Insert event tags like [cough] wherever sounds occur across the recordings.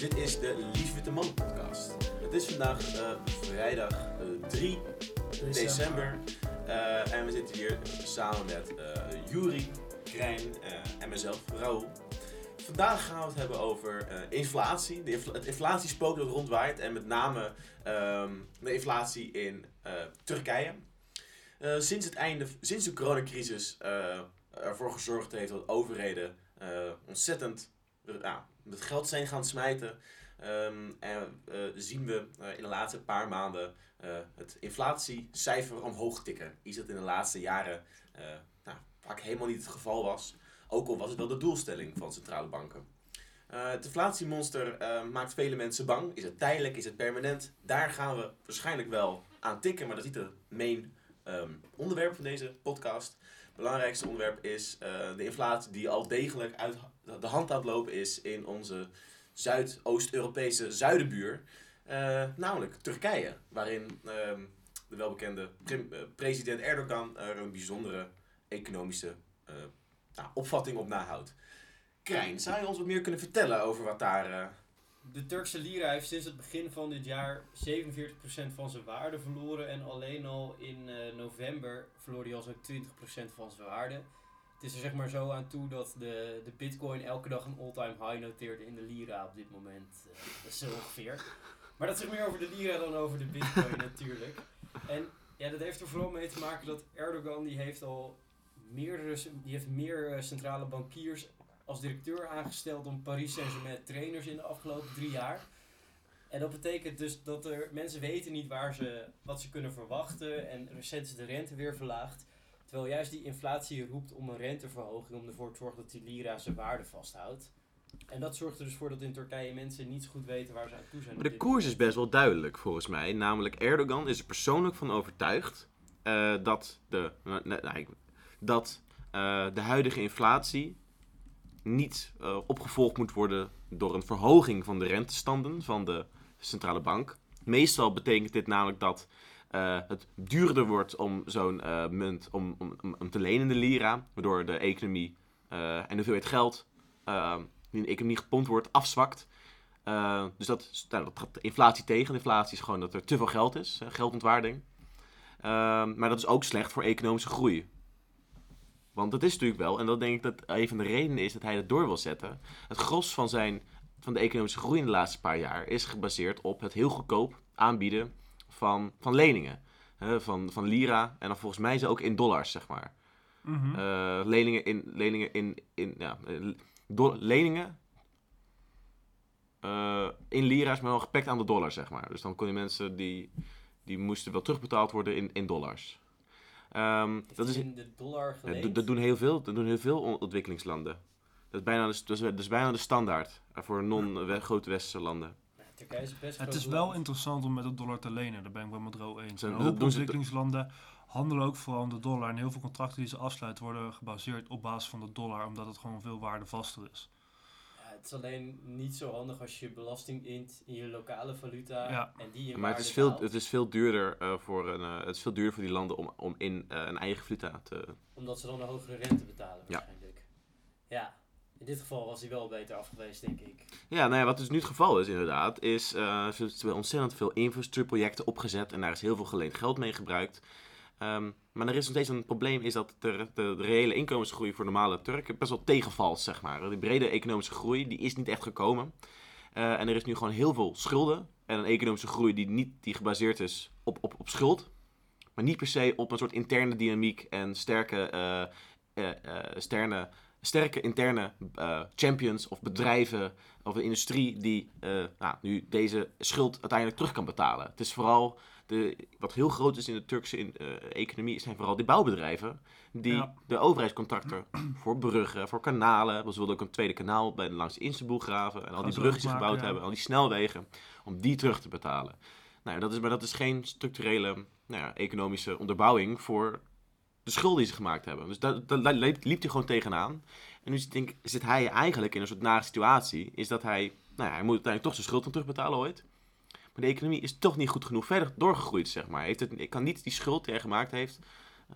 Dit is de Lief Witte Man podcast. Het is vandaag uh, vrijdag uh, 3 december. Uh, en we zitten hier samen met Juri, Krijn en mezelf, Raoul. Vandaag gaan we het hebben over inflatie. De infl het inflatiespook dat rondwaait. En met name um, de inflatie in Turkije. sinds, het einde, sinds de coronacrisis ervoor gezorgd heeft dat overheden ontzettend met geld zijn gaan smijten. Ehm, en uh, zien we uh, in de laatste paar maanden uh, het inflatiecijfer omhoog tikken. Iets dat in de laatste jaren nou, vaak helemaal niet het geval was. Ook al was het wel de doelstelling van centrale banken. het inflatiemonster maakt vele mensen bang. Is het tijdelijk? Is het permanent? Daar gaan we waarschijnlijk wel aan tikken, maar dat is niet het main um, onderwerp van deze podcast. Belangrijkste onderwerp is de inflatie die al degelijk uit de hand aan het lopen is in onze Zuidoost-Europese zuidenbuur. Uh, namelijk Turkije, waarin uh, de welbekende eh, president Erdogan er een bijzondere economische nou, opvatting op nahoudt. Krijn, zou je ons wat meer kunnen vertellen over wat daar... De Turkse lira heeft sinds het begin van dit jaar 47% van zijn waarde verloren. En alleen al in november verloor hij al zo'n 20% van zijn waarde. Het is er zeg maar zo aan toe dat de, de bitcoin elke dag een all-time high noteert in de lira op dit moment. Uh, dat is zo ongeveer. Maar dat zegt meer over de lira dan over de bitcoin [laughs] natuurlijk. En ja, dat heeft er vooral mee te maken dat Erdogan die heeft al meerdere, die heeft meer eh, centrale bankiers als directeur aangesteld om Paris Saint-Germain trainers in de afgelopen drie jaar. En dat betekent dus dat er mensen weten niet waar ze, wat ze kunnen verwachten. En recent is de rente weer verlaagd. Terwijl juist die inflatie roept om een renteverhoging om ervoor te zorgen dat die lira zijn waarde vasthoudt. En dat zorgt er dus voor dat in Turkije mensen niet zo goed weten waar ze aan toe zijn. Maar de koers is best wel duidelijk volgens mij. Namelijk Erdogan is er persoonlijk van overtuigd uh, dat, de, uh, dat uh, de huidige inflatie niet opgevolgd moet worden door een verhoging van de rentestanden van de centrale bank. Meestal betekent dit namelijk dat uh, het duurder wordt om zo'n uh, munt om, om, om, te lenen de lira, waardoor de economie uh, en de hoeveelheid geld die in de economie gepompt wordt afzwakt. dus dat, nou, dat gaat inflatie tegen. Inflatie is gewoon dat er te veel geld is, geldontwaarding. maar dat is ook slecht voor economische groei. Want dat is natuurlijk wel, en dat denk ik dat een van de redenen is dat hij dat door wil zetten. Het gros van, zijn, van de economische groei in de laatste paar jaar is gebaseerd op het heel goedkoop aanbieden van, van leningen. van, van lira en dan volgens mij ze ook in dollars, zeg maar. Mm leningen in, leningen in, in ja, do, leningen uh, in lira's, maar wel gepakt aan de dollar, zeg maar. Dus dan kon je mensen die, die moesten wel terugbetaald worden in, in dollars. Um, dat is in de dollar geleend? dat, doen heel veel, dat doen heel veel ontwikkelingslanden. Dat is bijna de, dat is, dat is bijna de standaard voor non-grote westerse landen. Turkije is best Het is wel interessant om met de dollar te lenen, daar ben ik wel met Ro eens. Een hoop ontwikkelingslanden handelen ook vooral de dollar. En heel veel contracten die ze afsluiten worden gebaseerd op basis van de dollar, omdat het gewoon veel waardevaster is. Ja, het is alleen niet zo handig als je belasting int in je lokale valuta ja. en die in Maar het is, veel, het is veel duurder uh, voor een, uh, het is veel duurder voor die landen om, om in uh, een eigen valuta te... Omdat ze dan een hogere rente betalen waarschijnlijk. Ja. ja. In dit geval was hij wel beter af geweest, denk ik. Ja, nou ja, wat dus nu het geval is inderdaad, is uh, ze hebben ontzettend veel infrastructuurprojecten opgezet en daar is heel veel geleend geld mee gebruikt. Um, maar er is nog steeds een probleem, is dat de, de, reële inkomensgroei voor normale Turken best wel tegenvalt, zeg maar. De brede economische groei, die is niet echt gekomen. Uh, en er is nu gewoon heel veel schulden en een economische groei die, niet, die gebaseerd is op, op, op schuld. Maar niet per se op een soort interne dynamiek en sterke, uh, sterne sterke interne uh, champions of bedrijven of een industrie die uh, nou, nu deze schuld uiteindelijk terug kan betalen. Het is vooral, de, wat heel groot is in de Turkse in, uh, economie, zijn vooral die bouwbedrijven die de overheidscontracten voor bruggen, voor kanalen, we wilden ook een tweede kanaal bij, langs de graven en al die bruggen die ze gebouwd hebben, al die snelwegen, om die terug te betalen. Nou, dat is, maar dat is geen structurele nou ja, economische onderbouwing voor de schuld die ze gemaakt hebben. Dus daar, daar liep hij gewoon tegenaan. En nu denk, zit hij eigenlijk in een soort nare situatie. Is dat hij, nou ja, hij moet uiteindelijk toch zijn schuld dan terugbetalen ooit. Maar de economie is toch niet goed genoeg verder doorgegroeid, zeg maar. Heeft het, ik kan niet die schuld die hij gemaakt heeft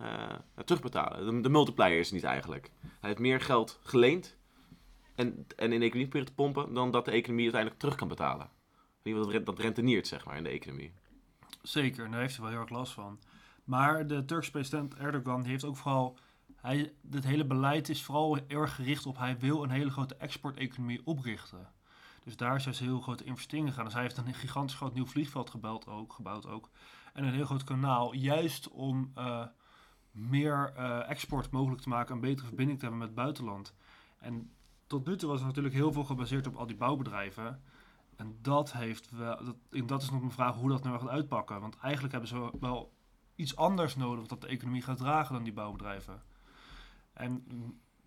uh, terugbetalen. De, de, multiplier is niet eigenlijk. Hij heeft meer geld geleend en, en in de economie proberen te pompen, dan dat de economie uiteindelijk terug kan betalen. Dat renteniert, zeg maar, in de economie. Zeker, daar heeft hij wel heel erg last van. Maar de Turkse president Erdogan heeft ook vooral... Hij, het hele beleid is vooral erg gericht op... hij wil een hele grote exporteconomie oprichten. Dus daar is juist heel grote investeringen gaan. Dus hij heeft een gigantisch groot nieuw vliegveld gebouwd ook. Gebouwd ook en een heel groot kanaal. Juist om uh, meer uh, export mogelijk te maken... en betere verbinding te hebben met het buitenland. En tot nu toe was het natuurlijk heel veel gebaseerd op al die bouwbedrijven... En dat, heeft wel, dat, dat is nog een vraag hoe dat nou gaat uitpakken. Want eigenlijk hebben ze wel iets anders nodig dat de economie gaat dragen dan die bouwbedrijven. En,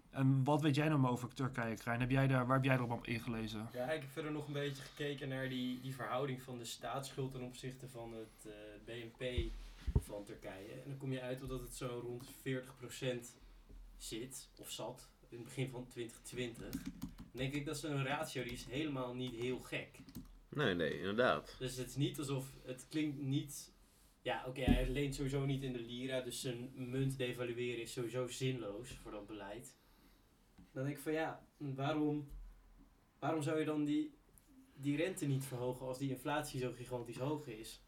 en wat weet jij nou over Turkije, Krijn? Heb jij daar, waar heb jij erop ingelezen? Ja, ik heb verder nog een beetje gekeken naar die, die verhouding van de staatsschuld ten opzichte van het uh, eh, BNP van Turkije. En dan kom je uit dat het zo rond 40% zit, of zat, in het begin van 2020. Dan denk ik dat is een ratio die is helemaal niet heel gek. Nee, nee, inderdaad. Dus het is niet alsof, het klinkt niet ja, oké, hij leent sowieso niet in de lira, dus zijn munt devalueren is sowieso zinloos voor dat beleid. Dan denk ik van ja, waarom, waarom zou je dan die, die rente niet verhogen als die inflatie zo gigantisch hoog is?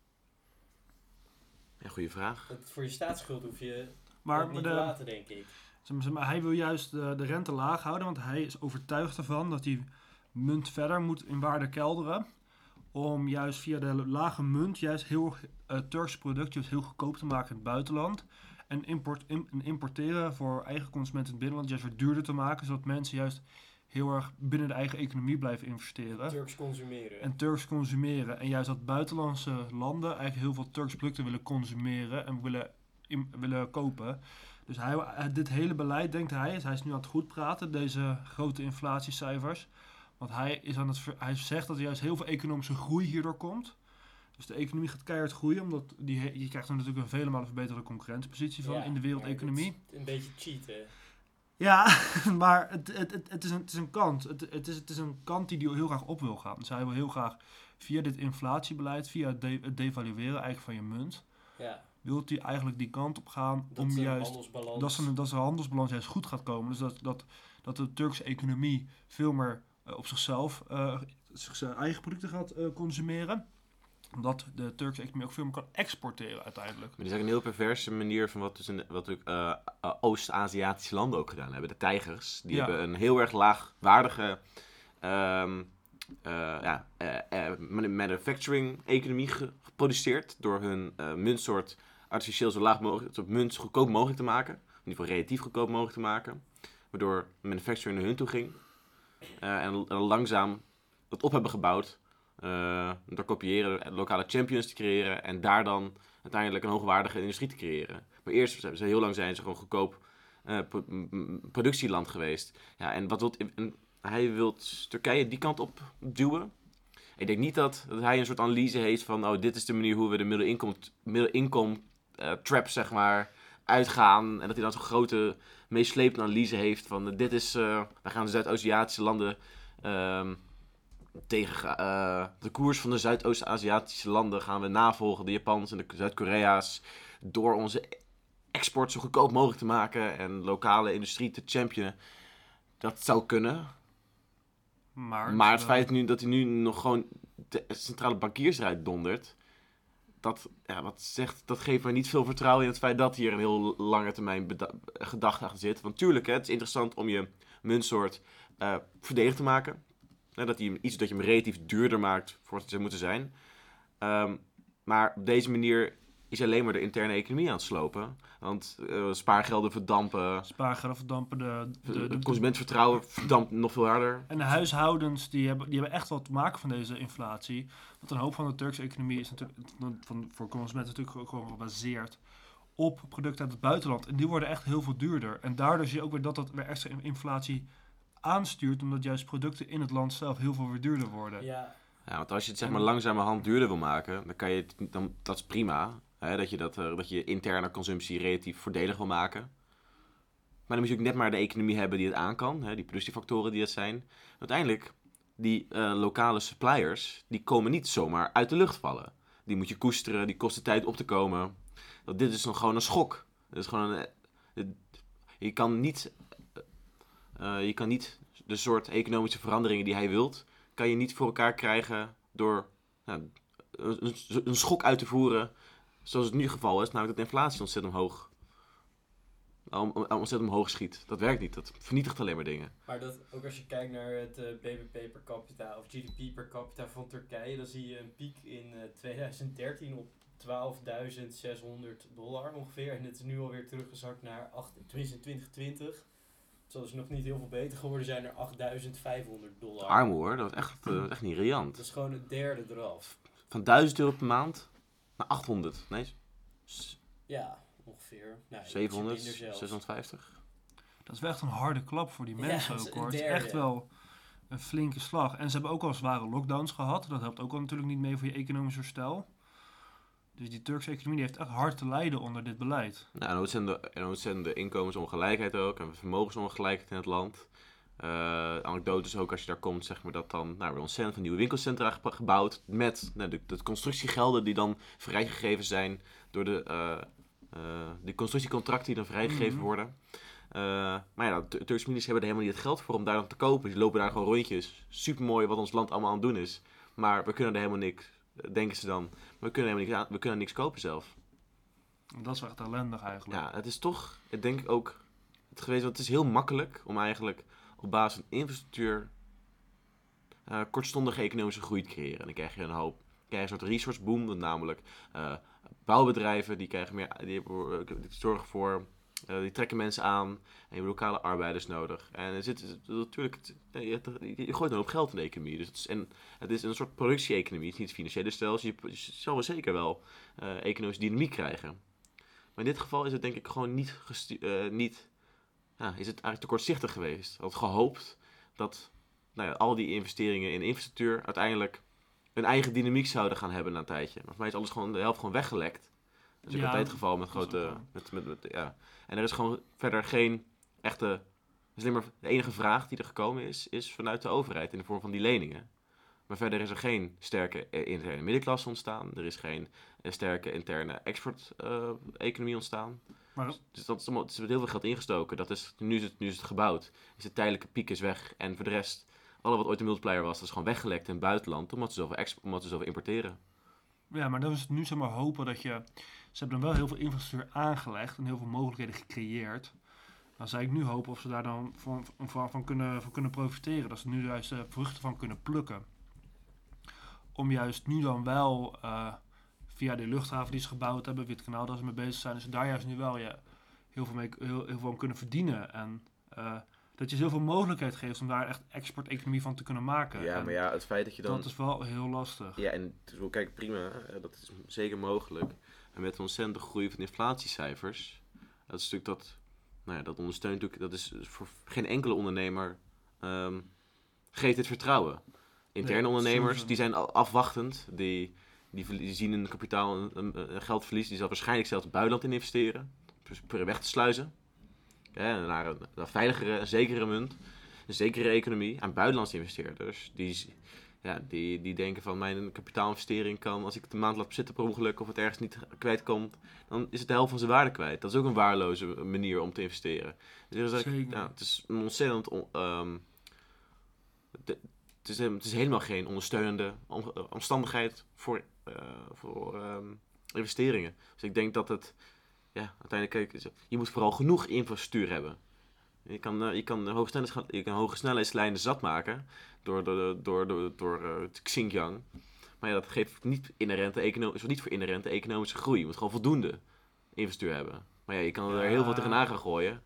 Ja, goede vraag. voor je staatsschuld hoef je maar, niet te laten, denk ik. Maar hij wil juist de, de rente laag houden, want hij is overtuigd ervan dat die munt verder moet in waarde kelderen om juist via de lage munt juist heel uh, Turkse producten heel goedkoop te maken in het buitenland. En, import, importeren voor eigen consumenten in het binnenland juist weer duurder te maken, zodat mensen juist heel erg binnen de eigen economie blijven investeren. Turks consumeren. En Turks consumeren. En juist dat buitenlandse landen eigenlijk heel veel Turks producten willen consumeren en willen, willen kopen. Dus hij, dit hele beleid, denkt hij, hij is nu aan het goed praten, deze grote inflatiecijfers. Want hij, is aan het, hij zegt dat er juist heel veel economische groei hierdoor komt. Dus de economie gaat keihard groeien, omdat die, je krijgt dan natuurlijk een vele malen verbeterde concurrentiepositie van in de wereldeconomie. Een beetje cheaten. Ja, [laughs] maar het, het, het, het, is een, het is een kant. Het, het, is, het is een kant die hij heel graag op wil gaan. Dus hij wil heel graag via dit inflatiebeleid, via het, de, het devalueren eigenlijk van je munt, ja. wil hij eigenlijk die kant op gaan dat om juist dat, ze, dat zijn handelsbalans juist goed gaat komen. Dus dat, dat, dat de Turkse economie veel meer op zichzelf uh, zijn eigen producten gaat uh, consumeren. Omdat de Turkse economie ook veel meer kan exporteren uiteindelijk. Maar die is eigenlijk een heel perverse manier van wat, dus in, wat uh, Oost-Aziatische landen ook gedaan hebben. De tijgers, die hebben een heel erg laagwaardige um, ja, manufacturing-economie geproduceerd. Door hun muntsoort artificieel zo laag mogelijk, zo munt goedkoop mogelijk te maken. In ieder geval relatief goedkoop mogelijk te maken. Waardoor manufacturing naar hun toe ging. Eh, en, langzaam dat op hebben gebouwd. Uh, door kopiëren, lokale champions te creëren en daar dan uiteindelijk een hoogwaardige industrie te creëren. Maar eerst ze heel lang zijn ze gewoon goedkoop productieland geweest. Ja, en wat wilt, hij wil Turkije die kant op duwen. Ik denk niet dat, dat hij een soort analyse heeft van, oh, dit is de manier hoe we de middelinkom, middelinkom trap, zeg maar, uitgaan. En dat hij dan zo'n grote, meeslepende analyse heeft van dit is, uh, wij gaan de Zuidoost-Aziatische landen uh, tegen uh, de koers van de Zuidoost-Aziatische landen gaan we navolgen, de Japans en de Zuid-Korea's, door onze export zo goedkoop mogelijk te maken en lokale industrie te championen. Dat zou kunnen. Maar, maar het feit nu, dat hij nu nog gewoon de centrale bankiers eruit dondert, dat, ja, wat zegt, dat geeft mij niet veel vertrouwen in het feit dat hier een heel lange termijn gedachte achter zit. Want tuurlijk, hè, het is interessant om je muntsoort uh, verdedigd te maken. dat je iets dat je hem relatief duurder maakt voor wat het zou moeten zijn. Um, maar op deze manier is alleen maar de interne economie aan het slopen. Want uh, spaargelden verdampen. Spaargelden verdampen. De, de, de, consumentvertrouwen verdampt nog veel harder. En de huishoudens die hebben, die hebben echt wat te maken van deze inflatie. Want een hoop van de Turkse economie is natuurlijk van, voor consumenten natuurlijk ook gewoon gebaseerd op producten uit het buitenland. En die worden echt heel veel duurder. En daardoor zie je ook weer dat dat weer extra inflatie aanstuurt. Omdat juist producten in het land zelf heel veel weer duurder worden. Ja. Ja, want als je het zeg maar langzamerhand duurder wil maken, dan kan je het, dan, dat is prima. Dat, je dat, uh, dat je interne consumptie relatief voordelig wil maken. Maar dan moet je ook net maar de economie hebben die het aan kan. Hè, die productiefactoren die het zijn. Uiteindelijk, die uh, lokale suppliers, die komen niet zomaar uit de lucht vallen. Die moet je koesteren, die kosten tijd op te komen. Dat, dit is dan gewoon een schok. Dat is gewoon een, je kan niet, je kan niet de soort economische veranderingen die hij wilt, kan je niet voor elkaar krijgen door nou, een, schok uit te voeren, zoals het nu het geval is, namelijk dat de inflatie ontzettend hoog, ontzettend omhoog schiet. Dat werkt niet, dat vernietigt alleen maar dingen. Maar dat, ook als je kijkt naar het uh, eh, BBP per capita of GDP per capita van Turkije, dan zie je een piek in uh, eh, 2013 op 12.600 dollar ongeveer. En het is nu alweer teruggezakt naar 8, tenminste 2020 zal ze nog niet heel veel beter geworden zijn er 8500 dollar. Arm hoor, dat is echt, uh, [clears throat] echt niet riant. Dat is gewoon het derde eraf. Van 1000 euro per maand naar 800, nee? Ja, ongeveer. Nou, 700, 650. Dat is wel echt een harde klap voor die mensen ook hoor. Het is echt wel een flinke slag. En ze hebben ook al zware lockdowns gehad. Dat helpt ook al natuurlijk niet mee voor je economisch herstel. Dus die Turkse economie heeft echt hard te lijden onder dit beleid. Nou, en ook zijn de, en zijn de inkomensongelijkheid ook en vermogensongelijkheid in het land. Uh, anekdotes ook als je daar komt, zeg maar, dat dan nou, weer ontzettend van nieuwe winkelcentra gebouwd met nou, de, de, constructiegelden die dan vrijgegeven zijn door de, uh, uh, de constructiecontracten die dan vrijgegeven mhm. worden. maar ja, de Turkse ministers hebben er helemaal niet het geld voor om daar dan te kopen. Die lopen daar gewoon rondjes. Super mooi wat ons land allemaal aan het doen is. Maar we kunnen er helemaal niks denken ze dan. We kunnen helemaal niks, we kunnen niks kopen zelf. Dat is echt ellendig eigenlijk. Ja, het is toch, ik denk ook, het geweest, want het is heel makkelijk om eigenlijk op basis van infrastructuur uh, kortstondige economische groei creëren. En dan krijg je een hoop, krijg je een soort resource boom, natuurlijk uh, bouwbedrijven, die, krijgen meer, die, die zorgen voor die trekken mensen aan en je hebt lokale arbeiders nodig. En er zit natuurlijk, je, gooit een hoop geld in de economie. Dus het is, en het is een soort productie-economie, het is niet financiële stelsel. Je, je zal zeker wel economische dynamiek krijgen. Maar in dit geval is het denk ik gewoon niet, niet ja, is het eigenlijk te kortzichtig geweest. Had gehoopt dat nou ja, al die investeringen in infrastructuur uiteindelijk een eigen dynamiek zouden gaan hebben na een tijdje. Maar voor mij is alles gewoon de helft gewoon weggelekt. Dat is ook altijd het geval met grote. Met, met, met, ja. En er is gewoon verder geen echte. Is alleen maar de enige vraag die er gekomen is, is vanuit de overheid in de vorm van die leningen. Maar verder is er geen sterke eh, interne middenklasse ontstaan. Er is geen eh, sterke interne export-economie eh, ontstaan. Maar... Dus dat is, is heel veel geld ingestoken. Dat is, nu, is het, nu is het gebouwd. Is de tijdelijke piek is weg. En voor de rest, alle wat ooit een multiplier was, dat is gewoon weggelekt in het buitenland. Omdat ze zoveel, omdat ze zoveel importeren. Ja, maar dan is het nu zeg maar hopen dat je ze hebben dan wel heel veel infrastructuur aangelegd en heel veel mogelijkheden gecreëerd. Dan zou ik nu hopen of ze daar dan van, van, van, kunnen, van kunnen profiteren. Dat ze nu juist de vruchten van kunnen plukken. Om juist nu dan wel uh, via de luchthaven die ze gebouwd hebben, wit kanaal dat ze mee bezig zijn, dus daar juist nu wel ja, heel, veel mee, heel, heel veel aan kunnen verdienen. En uh, dat je zoveel mogelijkheid geeft om daar echt export-economie van te kunnen maken. Ja, maar ja, het feit dat je dan... Dat is wel heel lastig. Ja, en kijk, prima, dat is zeker mogelijk. En met een ontzettende groei van inflatiecijfers, dat is natuurlijk dat, nou ja, dat ondersteunt natuurlijk, dat is voor geen enkele ondernemer um, geeft het vertrouwen. Interne ondernemers, die zijn afwachtend, die, die, zien een kapitaal, een, een, geldverlies, die zal waarschijnlijk zelfs het buitenland in investeren, proberen weg te sluizen. Ja, naar een, veiligere, een zekere munt, een zekere economie. Aan buitenlandse investeerders, die ja, die, die denken van mijn kapitaalinvestering kan, als ik het een maand laat zitten per ongeluk of het ergens niet kwijtkomt, dan is het de helft van zijn waarde kwijt. Dat is ook een waardeloze manier om te investeren. Dus ja, het is een ontzettend. Um, het, is, het is helemaal geen ondersteunende omstandigheid voor, uh, voor um, investeringen. Dus ik denk dat het. Ja, uiteindelijk, je moet vooral genoeg infrastructuur hebben. Je kan, uh, je kan, hoge, je kan hoge snelheidslijnen zat maken door, door, door, door, door uh, Xinjiang. Maar ja, dat geeft niet, inherente niet voor inherente economische groei. Je moet gewoon voldoende infrastructuur hebben. Maar ja, je kan er heel veel tegenaan gaan gooien.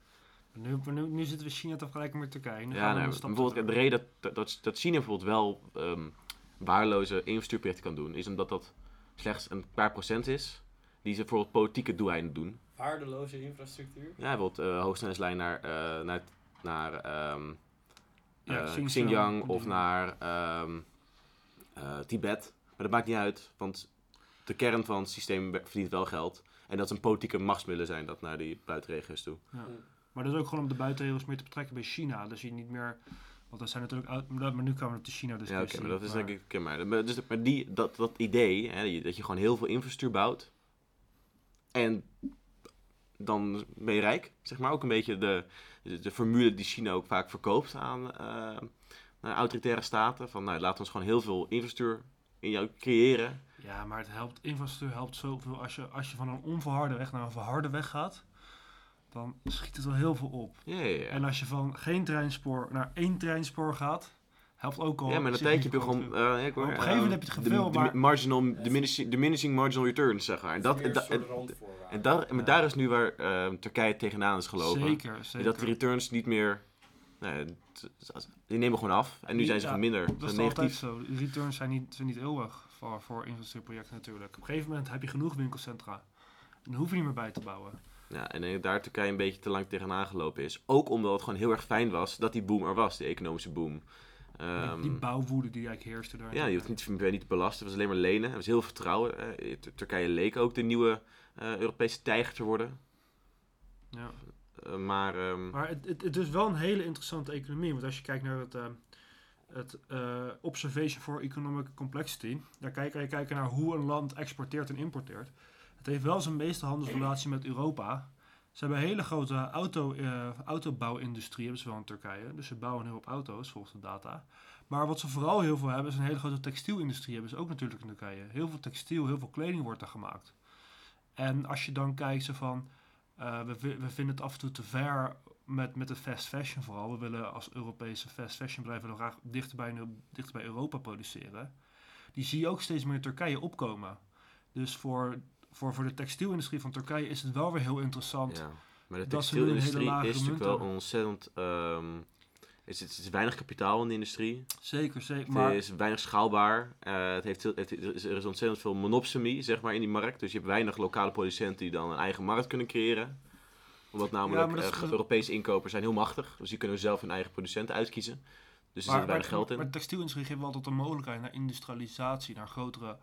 Nu, nu, nu zitten we China te vergelijken met Turkije. ja, bijvoorbeeld de reden dat, dat, dat China bijvoorbeeld wel um, waardeloze infrastructuurprojecten kan doen, is omdat dat slechts een paar procent is die ze bijvoorbeeld politieke doeleinden doen. Waardeloze infrastructuur? Ja, bijvoorbeeld uh, hoogsnelheidslijn naar, uh, naar, naar um, ja, uh, Xinjiang of naar um, Tibet. Maar dat maakt niet uit, want de kern van het systeem verdient wel geld. En dat is een politieke machtsmiddelen zijn dat naar die buitenregio's toe. Ja. Maar dat is ook gewoon om de buitenregio's meer te betrekken bij China. Dus je niet meer... Want dat zijn natuurlijk... Maar nu komen we op de China discussie. Ja, oké, maar dat is denk ik... Maar, dus, maar die, dat, dat idee, hè, dat je gewoon heel veel infrastructuur bouwt... en dan ben je rijk. Zeg maar ook een beetje de, de, formule die China ook vaak verkoopt aan uh, autoritaire staten. Van nou, laten we ons gewoon heel veel infrastructuur in jou creëren. Ja, maar het helpt, infrastructuur helpt zoveel. Als je, als je van een onverharde weg naar een verharde weg gaat, dan schiet het wel heel veel op. Ja, ja, ja. En als je van geen treinspoor naar één treinspoor gaat, helpt ook al. Ja, maar een tijdje heb je gewoon. Uh, ja, op een gegeven moment heb je het geveel, de, maar... marginal, diminishing, diminishing marginal returns, zeg maar. En, dat, en, en, daar, en daar is nu waar uh, Turkije tegenaan is gelopen. Zeker, zeker. Dat de returns niet meer. Nee, die nemen gewoon af. En nu zijn ze ja, minder. Dat is negatief. altijd zo. De returns zijn niet, zijn niet eeuwig voor, voor infrastructuurprojecten natuurlijk. Op een gegeven moment heb je genoeg winkelcentra. En dan hoef je niet meer bij te bouwen. Ja, en daar Turkije een beetje te lang tegenaan gelopen is. Ook omdat het gewoon heel erg fijn was dat die boom er was, die economische boom. Um, die, bouwwoede die eigenlijk heerste daar. Ja, je hoeft niet, niet te belasten. Het was alleen maar lenen. Er was heel veel vertrouwen. Uh, Turkije leek ook de nieuwe uh, Europese tijger te worden. Ja. Uh, maar um, maar het, het, het, is wel een hele interessante economie. Want als je kijkt naar het, het Observation for Economic Complexity. Daar kijken je kijken naar hoe een land exporteert en importeert. Het heeft wel zijn meeste handelsrelatie met Europa. Ze hebben een hele grote auto, uh, autobouwindustrie hebben ze wel in Turkije. Dus ze bouwen heel op auto's volgens de data. Maar wat ze vooral heel veel hebben is een hele grote textielindustrie. Hebben ze ook natuurlijk in Turkije. Heel veel textiel, heel veel kleding wordt daar gemaakt. En als je dan kijkt ze van... Uh, we, we vinden het af en toe te ver met, met de fast fashion vooral. We willen als Europese fast fashion bedrijven graag dichter bij, dichter bij Europa produceren. Die zie je ook steeds meer in Turkije opkomen. Dus voor voor, voor de textielindustrie van Turkije is het wel weer heel interessant. Ja, maar de textielindustrie is natuurlijk wel ontzettend. Um, is, het is weinig kapitaal in de industrie. Zeker, zeker. Het is weinig schaalbaar. Uh, het heeft, het, er is ontzettend veel monopsomie zeg maar, in die markt. Dus je hebt weinig lokale producenten die dan een eigen markt kunnen creëren. Omdat namelijk ja, uh, Europese inkopers zijn heel machtig. Dus die kunnen zelf hun eigen producenten uitkiezen. Dus er zit weinig geld in. Maar de textielindustrie geeft wel tot de mogelijkheid naar industrialisatie, naar grotere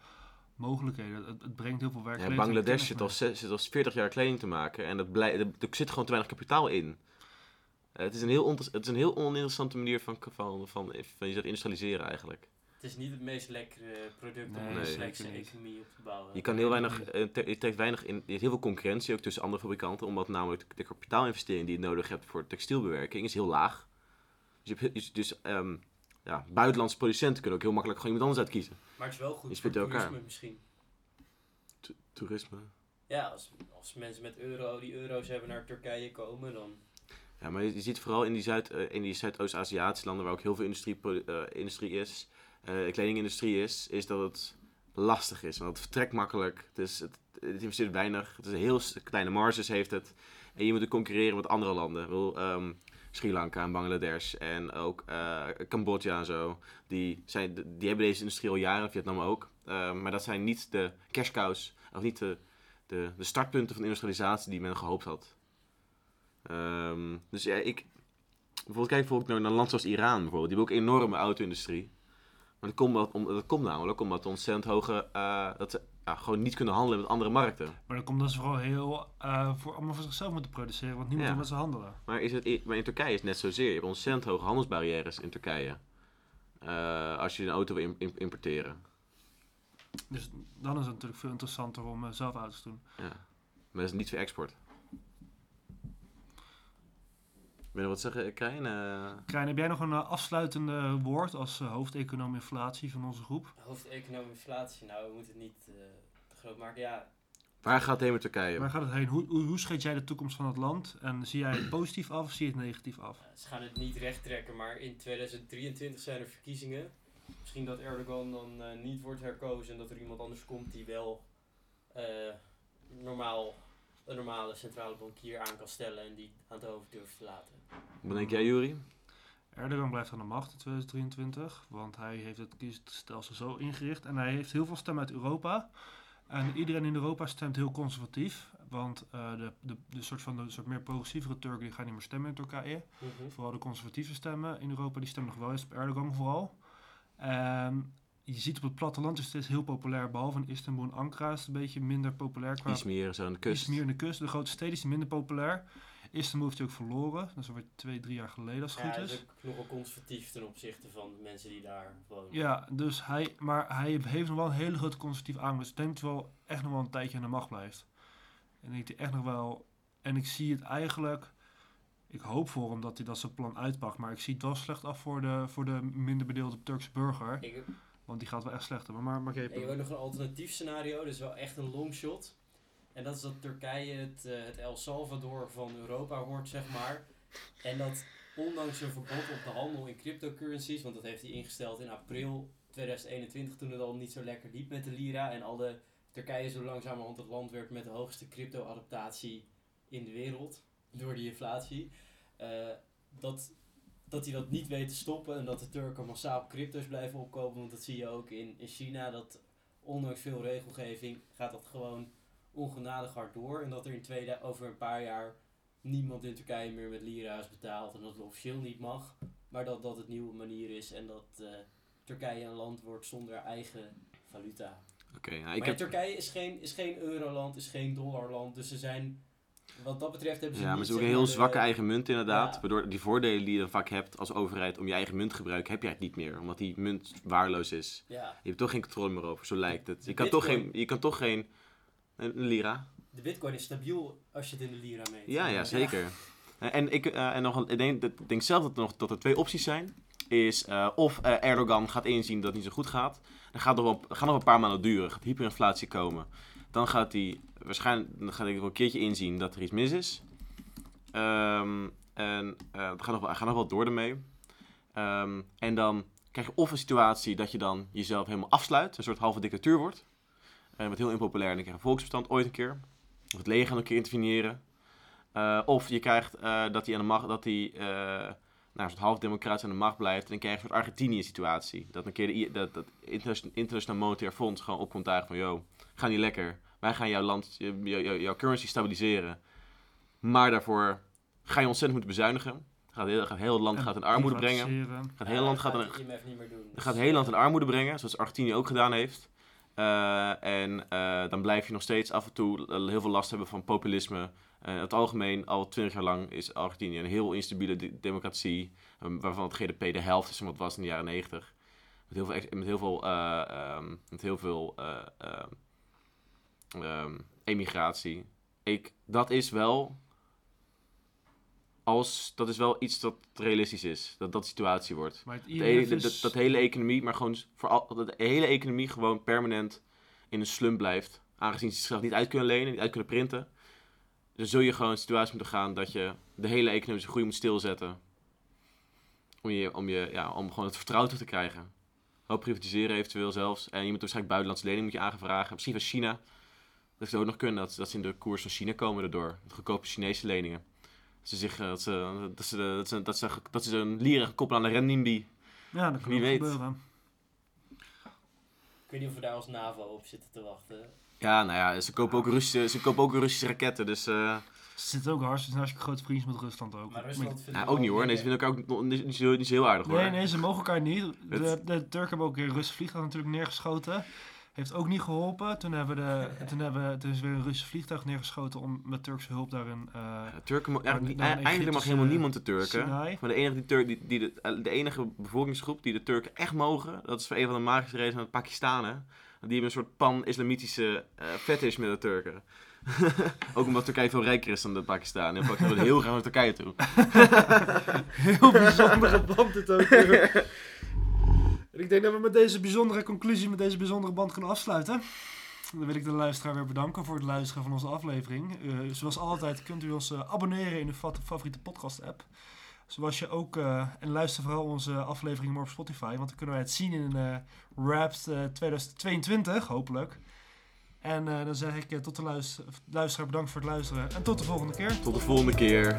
mogelijkheden. Het, het, brengt heel veel werk. Ja, Bangladesh zit al, zit al 40 jaar kleding te maken en dat blij, er, zit gewoon te weinig kapitaal in. Uh, het, is een heel het is een heel oninteressante manier van, van, van, van, je industrialiseren eigenlijk. Het is niet het meest lekkere product om een slechtste economie op te bouwen. Je kan heel weinig, uh, je trekt weinig in, je hebt heel veel concurrentie ook tussen andere fabrikanten, omdat namelijk de, kapitaalinvestering die je nodig hebt voor textielbewerking is heel laag. Dus, je hebt, dus um, ja, buitenlandse producenten kunnen ook heel makkelijk gewoon iemand anders uitkiezen. Maar het is wel goed voor toerisme elkaar. misschien. toerisme? Ja, als, als mensen met euro, die euro's hebben naar Turkije komen, dan... Ja, maar je, ziet vooral in die, Zuid, uh, in die Zuidoost-Aziatische landen, waar ook heel veel industrie, uh, industrie is, uh, kledingindustrie is, is dat het lastig is. Want het vertrekt makkelijk, het, is, het, het investeert weinig, het is een heel kleine marges heeft het. En je moet concurreren met andere landen. Wil, um, Sri Lanka en Bangladesh en ook uh, Cambodja en zo. Die, zijn, die hebben deze industrie al jaren, Vietnam ook. Uh, maar dat zijn niet de cash cows, of niet de, de, de startpunten van industrialisatie die men gehoopt had. Um, dus ja, ik... Bijvoorbeeld, kijk bijvoorbeeld naar een land zoals Iran bijvoorbeeld. Die hebben ook een enorme auto-industrie. Maar dat komt, om, dat komt namelijk omdat ontzettend hoge... Uh, dat ja, gewoon niet kunnen handelen met andere markten. Maar dan komt dat ze vooral heel uh, voor, allemaal voor zichzelf moeten produceren, want niemand ja. wil met ze handelen. Maar, is het, maar in Turkije is het net zozeer. Je hebt ontzettend hoge handelsbarrières in Turkije. Uh, als je een auto wil importeren. Dus dan is het natuurlijk veel interessanter om uh, zelf auto's te doen. Ja, maar dat is niet voor export. Wil je wat zeggen, Krijn? Uh... Krijn, heb jij nog een afsluitende woord als uh, hoofdeconoom inflatie van onze groep? Hoofdeconoom inflatie, nou, we moeten het niet uh, te groot maken. Ja. Waar gaat het heen met Turkije? Waar gaat het heen? Hoe, hoe, hoe schet jij de toekomst van het land? En zie jij het positief af of zie je het negatief af? ze gaan het niet recht trekken, maar in 2023 zijn er verkiezingen. Misschien dat Erdogan dan niet wordt herkozen en dat er iemand anders komt die wel normaal een normale centrale bankier aan kan stellen en die aan het hoofd durft te laten. Wat denk jij, Jury? Erdogan blijft aan de macht in 2023, want hij heeft het kiesstelsel zo ingericht en hij heeft heel veel stemmen uit Europa. En iedereen in Europa stemt heel conservatief, want uh, de, de, de, soort van de soort meer progressievere Turken die gaan niet meer stemmen in Turkije. Mhm. Vooral de conservatieve stemmen in Europa die stemmen nog wel eens op Erdogan vooral. En je ziet op het platteland is het heel populair, behalve in Istanbul en Ankara is het een beetje minder populair. Qua Izmir zo aan de kust. Izmir aan de kust, de grote steden zijn minder populair. Istanbul heeft natuurlijk verloren, dat is alweer twee, drie jaar geleden als het ja, goed is. Ja, is ook nogal conservatief ten opzichte van de mensen die daar wonen. Ja, dus hij, maar hij heeft nog wel een hele grote conservatief aandacht. Dus ik denk dat hij wel echt nog wel een tijdje aan de macht blijft. En ik denk dat hij echt nog wel En ik zie het eigenlijk... Ik hoop voor hem dat hij dat zijn plan uitpakt. Maar ik zie het wel slecht af voor de, voor de minder bedeelde Turkse burger. Ik, want die gaat wel echt slecht hebben. Maar, maar ik heb nog een alternatief scenario. Dus wel echt een longshot. En dat is dat Turkije het, uh, het El Salvador van Europa wordt, zeg maar. En dat ondanks een verbod op de handel in cryptocurrencies, want dat heeft hij ingesteld in april 2021 toen het al niet zo lekker liep met de lira en al de Turkije zo langzamerhand het land werd met de hoogste crypto-adaptatie in de wereld door die inflatie. Uh, dat, dat hij dat niet weet te stoppen en dat de Turken massaal crypto's blijven opkopen. Want dat zie je ook in, in China, dat ondanks veel regelgeving gaat dat gewoon ongenadig hard door. En dat er in tweede, over een paar jaar niemand in Turkije meer met lira's betaalt en dat het officieel niet mag. Maar dat dat het nieuwe manier is en dat uh, Turkije een land wordt zonder eigen valuta. Oké, nou, maar Turkije is geen, is geen euroland, is geen dollarland. Dus ze zijn, wat dat betreft hebben ze Ja, maar ze hebben een heel zwakke eigen munt inderdaad. Waardoor die voordelen die je dan vaak hebt als overheid om je eigen munt te gebruiken, heb jij het niet meer. Omdat die munt waarloos is. Ja. Je hebt toch geen controle meer over, zo lijkt het. Je kan, toch geen, je kan toch geen... Een lira? De bitcoin is stabiel als je het in de lira meet. Ja, ja zeker. En, ik, uh, en nog, ik, denk, ik denk zelf dat er, nog, dat er twee opties zijn. Is uh, of uh, Erdogan gaat inzien dat het niet zo goed gaat. Dan gaat het nog, wel, gaat nog een paar maanden duren. Gaat hyperinflatie komen. Dan gaat hij waarschijnlijk dan gaat hij wel een keertje inzien dat er iets mis is. Um, en uh, het gaat nog, wel, gaat nog wel door ermee. Um, en dan krijg je of een situatie dat je dan jezelf helemaal afsluit. Een soort halve dictatuur wordt. Uh, wat heel impopulair. En dan krijg je een volksbestand ooit een keer. Of het leger een keer interveneren. Uh, of je krijgt dat hij aan de macht, dat hij uh, nou, soort half democratisch aan de macht blijft. En dan krijg je een Argentinië-situatie. Dat een keer dat, dat Internationaal Monetair Fonds gewoon opkomt dagen van... Yo, ga niet lekker. Wij gaan jouw land, jouw currency stabiliseren. Maar daarvoor ga je ontzettend moeten bezuinigen. Gaat heel, gaat heel het land gaat in armoede brengen. Gaat heel land gaat, gaat, gaat heel land in armoede brengen, zoals Argentinië ook gedaan heeft. Uh, en uh, dan blijf je nog steeds af en toe heel veel last hebben van populisme. Uh, in het algemeen, al twintig jaar lang, is Argentinië een heel instabiele de democratie. Um, waarvan het GDP de helft is van wat was in de jaren negentig. Met heel veel, met heel veel, um, met heel veel um, emigratie. Ik, dat is wel als dat is wel iets dat realistisch is. Dat dat de situatie wordt. Maar de hele, is... dat, hele economie, maar gewoon voor al, dat de hele economie gewoon permanent in een slum blijft. Aangezien ze zichzelf niet uit kunnen lenen, niet uit kunnen printen. Dan zul je gewoon een situatie moeten gaan dat je de hele economische groei moet stilzetten. Om, je, om, je, ja, om gewoon het vertrouwen te krijgen. Hoop privatiseren eventueel zelfs. En je moet waarschijnlijk buitenlandse lening moet je aangevragen. Misschien van China. Dat zou ook nog kunnen dat, dat ze in de koers van China komen erdoor. Goedkope Chinese leningen ze zich, eh, dat, ze, dat, ze, dat, ze, dat, ze, dat ze een lira gekoppeld aan de renminbi. Ja, dat kan Wie weet. gebeuren. Ik weet niet of we daar als NAVO op zitten te wachten. Ja, nou ja, ze kopen ook Russische, ze kopen ook Russische raketten, dus... Uh... Ze zitten ook hartstikke, hartstikke grote vrienden met Rusland ook. Maar Rusland vindt nou, ook niet hoor. Nee, ze vinden elkaar ook niet, niet, zo, niet zo heel aardig hoor. Nee, nee, ze mogen elkaar niet. De, de Turken hebben ook een Russische vliegtuig natuurlijk neergeschoten. Heeft ook niet geholpen. Toen, hebben de, [laughs] toen, hebben, toen is weer een Russische vliegtuig neergeschoten om met Turkse hulp daarin... Uh, ja, Turken, ja, eigenlijk mag helemaal niemand de Turken. Maar de enige, die Turk, die, die de, de, enige bevolkingsgroep die de Turken echt mogen, dat is voor een van de magische redenen van de Pakistanen. Die hebben een soort pan-islamitische uh, fetish met de Turken. [laughs] ook omdat Turkije veel rijker is dan de Pakistan. En Pakistan wil heel graag naar Turkije toe. [laughs] heel bijzondere band dit ook. En ik denk dat we met deze bijzondere conclusie, met deze bijzondere band kunnen afsluiten. Dan wil ik de luisteraar weer bedanken voor het luisteren van onze aflevering. Uh, zoals altijd kunt u ons uh, abonneren in uw favoriete podcast app. Zoals je ook, uh, en luister vooral onze afleveringen maar op Spotify, want dan kunnen wij het zien in uh, Wrapped 2022, hopelijk. En dan zeg ik tot de luister luisteraar bedankt voor het luisteren en tot de volgende keer. Tot de volgende keer.